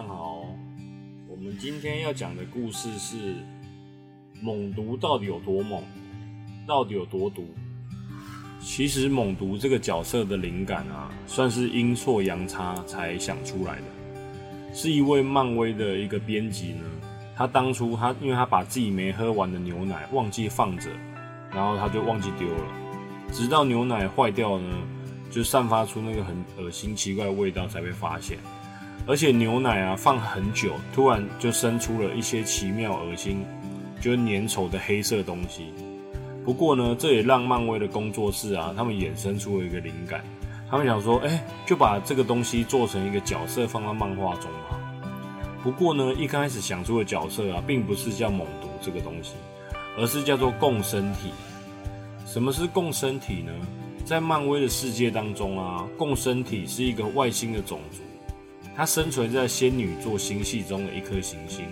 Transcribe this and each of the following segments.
上好，我们今天要讲的故事是猛毒到底有多猛，到底有多毒？其实猛毒这个角色的灵感啊，算是阴错阳差才想出来的。是一位漫威的一个编辑呢，他当初他因为他把自己没喝完的牛奶忘记放着，然后他就忘记丢了，直到牛奶坏掉呢，就散发出那个很恶心奇怪的味道才被发现。而且牛奶啊放很久，突然就生出了一些奇妙、恶心、就是粘稠的黑色东西。不过呢，这也让漫威的工作室啊，他们衍生出了一个灵感。他们想说，哎，就把这个东西做成一个角色放到漫画中吧。不过呢，一开始想出的角色啊，并不是叫猛毒这个东西，而是叫做共生体。什么是共生体呢？在漫威的世界当中啊，共生体是一个外星的种族。它生存在仙女座星系中的一颗行星，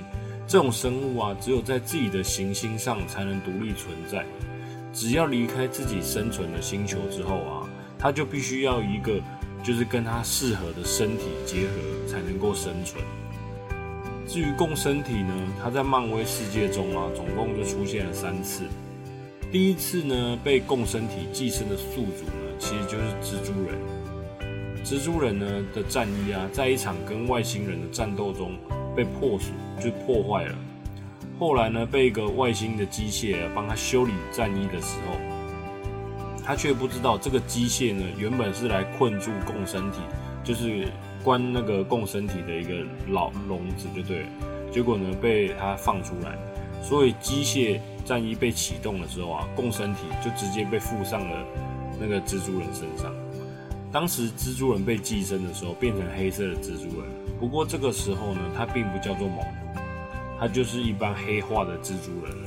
这种生物啊，只有在自己的行星上才能独立存在。只要离开自己生存的星球之后啊，它就必须要一个就是跟它适合的身体结合才能够生存。至于共生体呢，它在漫威世界中啊，总共就出现了三次。第一次呢，被共生体寄生的宿主呢，其实就是蜘蛛人。蜘蛛人呢的战衣啊，在一场跟外星人的战斗中被破损，就破坏了。后来呢，被一个外星的机械帮他修理战衣的时候，他却不知道这个机械呢，原本是来困住共生体，就是关那个共生体的一个老笼子，就对了。结果呢，被他放出来，所以机械战衣被启动的时候啊，共生体就直接被附上了那个蜘蛛人身上。当时蜘蛛人被寄生的时候，变成黑色的蜘蛛人。不过这个时候呢，他并不叫做猛毒，他就是一般黑化的蜘蛛人而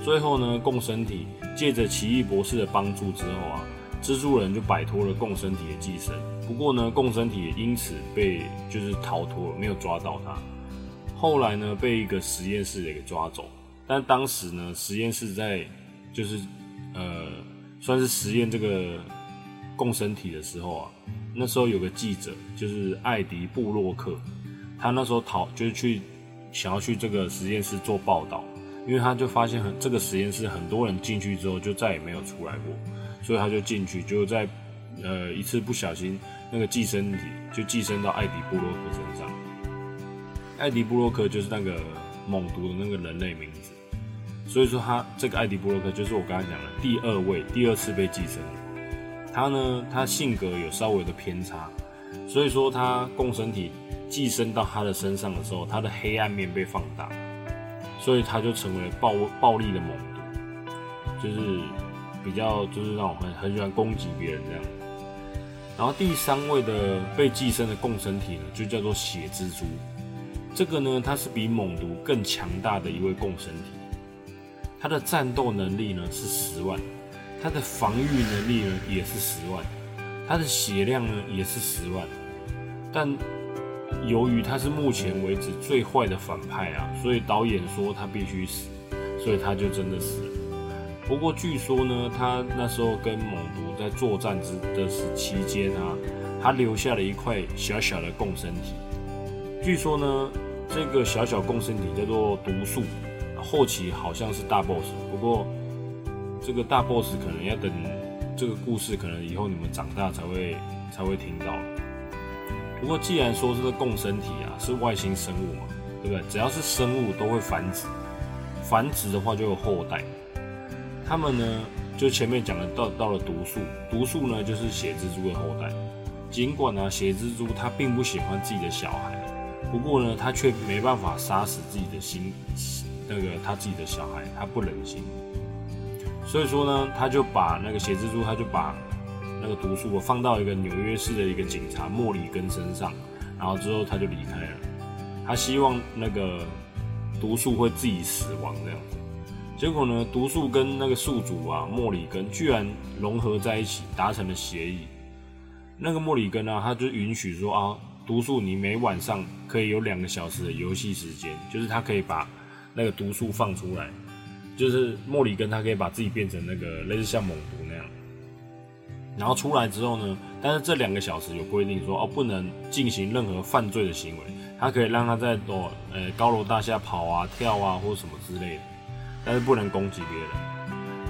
已。最后呢，共生体借着奇异博士的帮助之后啊，蜘蛛人就摆脱了共生体的寄生。不过呢，共生体也因此被就是逃脱了，没有抓到他。后来呢，被一个实验室的给抓走。但当时呢，实验室在就是呃，算是实验这个。共生体的时候啊，那时候有个记者，就是艾迪布洛克，他那时候逃就是去想要去这个实验室做报道，因为他就发现很这个实验室很多人进去之后就再也没有出来过，所以他就进去，就在呃一次不小心，那个寄生体就寄生到艾迪布洛克身上。艾迪布洛克就是那个猛毒的那个人类名字，所以说他这个艾迪布洛克就是我刚才讲的第二位，第二次被寄生。他呢，他性格有稍微的偏差，所以说他共生体寄生到他的身上的时候，他的黑暗面被放大，所以他就成为暴暴力的猛毒，就是比较就是让我很很喜欢攻击别人这样。然后第三位的被寄生的共生体呢，就叫做血蜘蛛，这个呢，它是比猛毒更强大的一位共生体，它的战斗能力呢是十万。他的防御能力呢也是十万，他的血量呢也是十万，但由于他是目前为止最坏的反派啊，所以导演说他必须死，所以他就真的死了。不过据说呢，他那时候跟猛毒在作战之的时期间啊，他留下了一块小小的共生体。据说呢，这个小小共生体叫做毒素，后期好像是大 boss，不过。这个大 boss 可能要等这个故事，可能以后你们长大才会才会听到。不过既然说这个共生体啊是外星生物嘛，对不对？只要是生物都会繁殖，繁殖的话就有后代。他们呢，就前面讲的到到了毒素，毒素呢就是血蜘蛛的后代。尽管呢血蜘蛛它并不喜欢自己的小孩，不过呢它却没办法杀死自己的心那个他自己的小孩，他不忍心。所以说呢，他就把那个血蜘蛛，他就把那个毒素我放到一个纽约市的一个警察莫里根身上，然后之后他就离开了。他希望那个毒素会自己死亡这样子。结果呢，毒素跟那个宿主啊莫里根居然融合在一起，达成了协议。那个莫里根呢，他就允许说啊，毒素你每晚上可以有两个小时的游戏时间，就是他可以把那个毒素放出来。就是莫里根，他可以把自己变成那个类似像猛毒那样。然后出来之后呢，但是这两个小时有规定说哦，不能进行任何犯罪的行为。他可以让他在躲呃高楼大厦跑啊跳啊或什么之类的，但是不能攻击别人。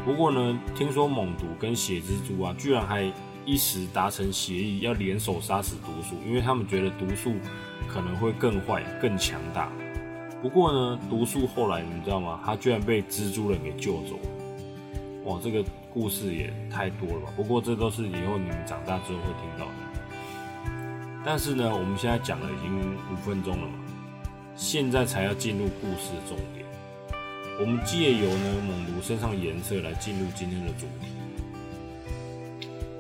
不过呢，听说猛毒跟血蜘蛛啊，居然还一时达成协议，要联手杀死毒素，因为他们觉得毒素可能会更坏、更强大。不过呢，毒素后来你知道吗？他居然被蜘蛛人给救走了。哇，这个故事也太多了吧！不过这都是以后你们长大之后会听到的。但是呢，我们现在讲了已经五分钟了嘛，现在才要进入故事的重点。我们借由呢猛毒身上颜色来进入今天的主题。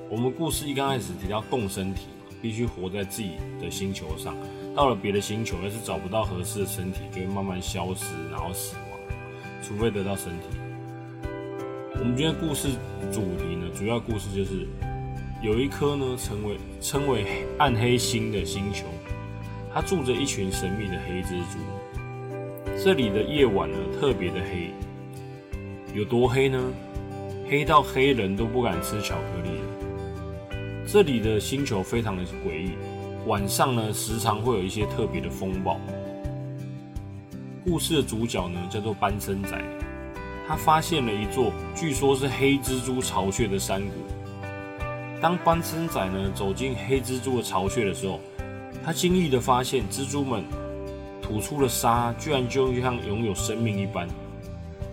我们故事一刚开始提到共生体必须活在自己的星球上，到了别的星球要是找不到合适的身体，就会慢慢消失，然后死亡，除非得到身体。我们今天故事主题呢，主要故事就是。有一颗呢，称为称为暗黑星的星球，它住着一群神秘的黑蜘蛛。这里的夜晚呢，特别的黑，有多黑呢？黑到黑人都不敢吃巧克力。这里的星球非常的诡异，晚上呢，时常会有一些特别的风暴。故事的主角呢，叫做班森仔，他发现了一座据说是黑蜘蛛巢穴的山谷。当班森仔呢走进黑蜘蛛的巢穴的时候，他惊异的发现蜘蛛们吐出的沙居然就像拥有生命一般。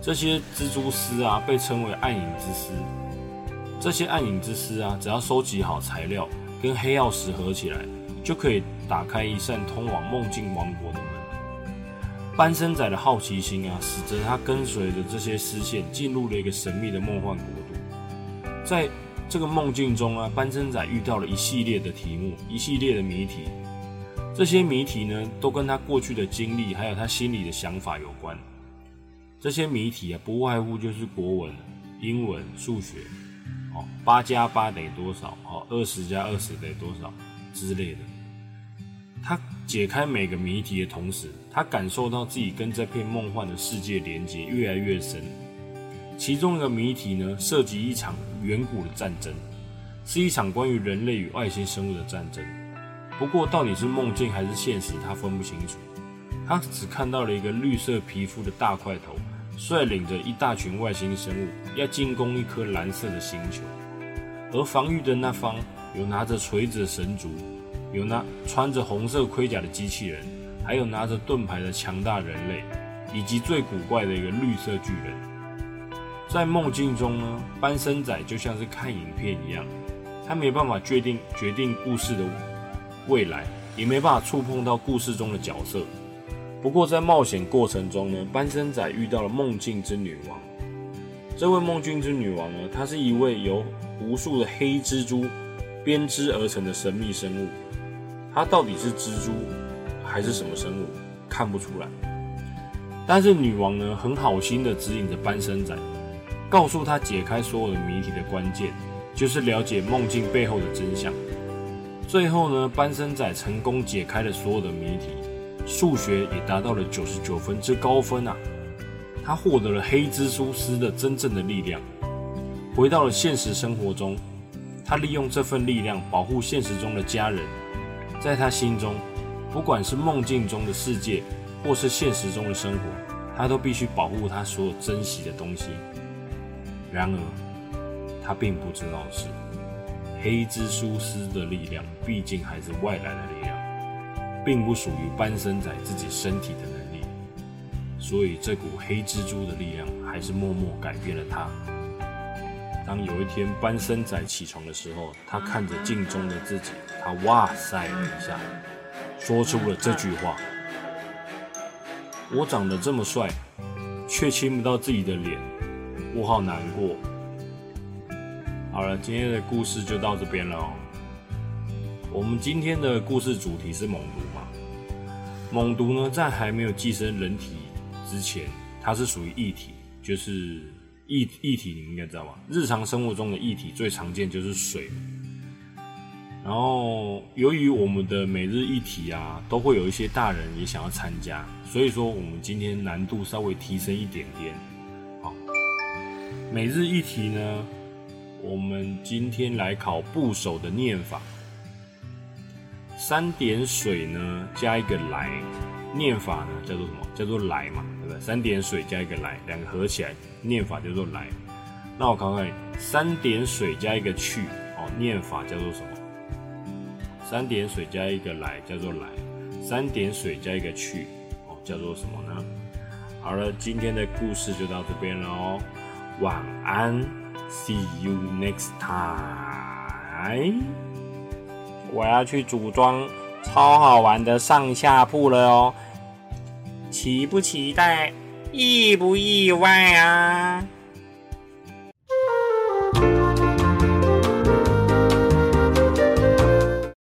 这些蜘蛛丝啊被称为暗影之丝。这些暗影之丝啊，只要收集好材料，跟黑曜石合起来，就可以打开一扇通往梦境王国的门。班森仔的好奇心啊，使得他跟随着这些丝线进入了一个神秘的梦幻国度，在。这个梦境中啊，班森仔遇到了一系列的题目，一系列的谜题。这些谜题呢，都跟他过去的经历，还有他心里的想法有关。这些谜题啊，不外乎就是国文、英文、数学，哦，八加八等于多少？哦，二十加二十等于多少之类的。他解开每个谜题的同时，他感受到自己跟这片梦幻的世界连接越来越深。其中一个谜题呢，涉及一场远古的战争，是一场关于人类与外星生物的战争。不过，到底是梦境还是现实，他分不清楚。他只看到了一个绿色皮肤的大块头，率领着一大群外星生物要进攻一颗蓝色的星球，而防御的那方有拿着锤子的神族，有那穿着红色盔甲的机器人，还有拿着盾牌的强大人类，以及最古怪的一个绿色巨人。在梦境中呢，班森仔就像是看影片一样，他没办法决定决定故事的未来，也没办法触碰到故事中的角色。不过在冒险过程中呢，班森仔遇到了梦境之女王。这位梦境之女王呢，她是一位由无数的黑蜘蛛编织而成的神秘生物。它到底是蜘蛛还是什么生物，看不出来。但是女王呢，很好心的指引着班森仔。告诉他解开所有的谜题的关键，就是了解梦境背后的真相。最后呢，班森仔成功解开了所有的谜题，数学也达到了九十九分之高分啊！他获得了黑蜘蛛丝的真正的力量。回到了现实生活中，他利用这份力量保护现实中的家人。在他心中，不管是梦境中的世界，或是现实中的生活，他都必须保护他所有珍惜的东西。然而，他并不知道的是黑蜘蛛丝的力量，毕竟还是外来的力量，并不属于班森仔自己身体的能力。所以，这股黑蜘蛛的力量还是默默改变了他。当有一天班生仔起床的时候，他看着镜中的自己，他哇塞了一下，说出了这句话：“我长得这么帅，却亲不到自己的脸。”我好难过。好了，今天的故事就到这边了哦。我们今天的故事主题是猛毒嘛？猛毒呢，在还没有寄生人体之前，它是属于异体，就是液液体，你应该知道吧？日常生活中的液体最常见就是水。然后，由于我们的每日一体啊，都会有一些大人也想要参加，所以说我们今天难度稍微提升一点点。好每日一题呢，我们今天来考部首的念法。三点水呢，加一个来，念法呢叫做什么？叫做来嘛，对不对？三点水加一个来，两个合起来，念法叫做来。那我考考你，三点水加一个去，哦，念法叫做什么？三点水加一个来叫做来，三点水加一个去，哦，叫做什么呢？好了，今天的故事就到这边了哦，晚安，See you next time。我要去组装超好玩的上下铺了哦，期不期待？意不意外啊？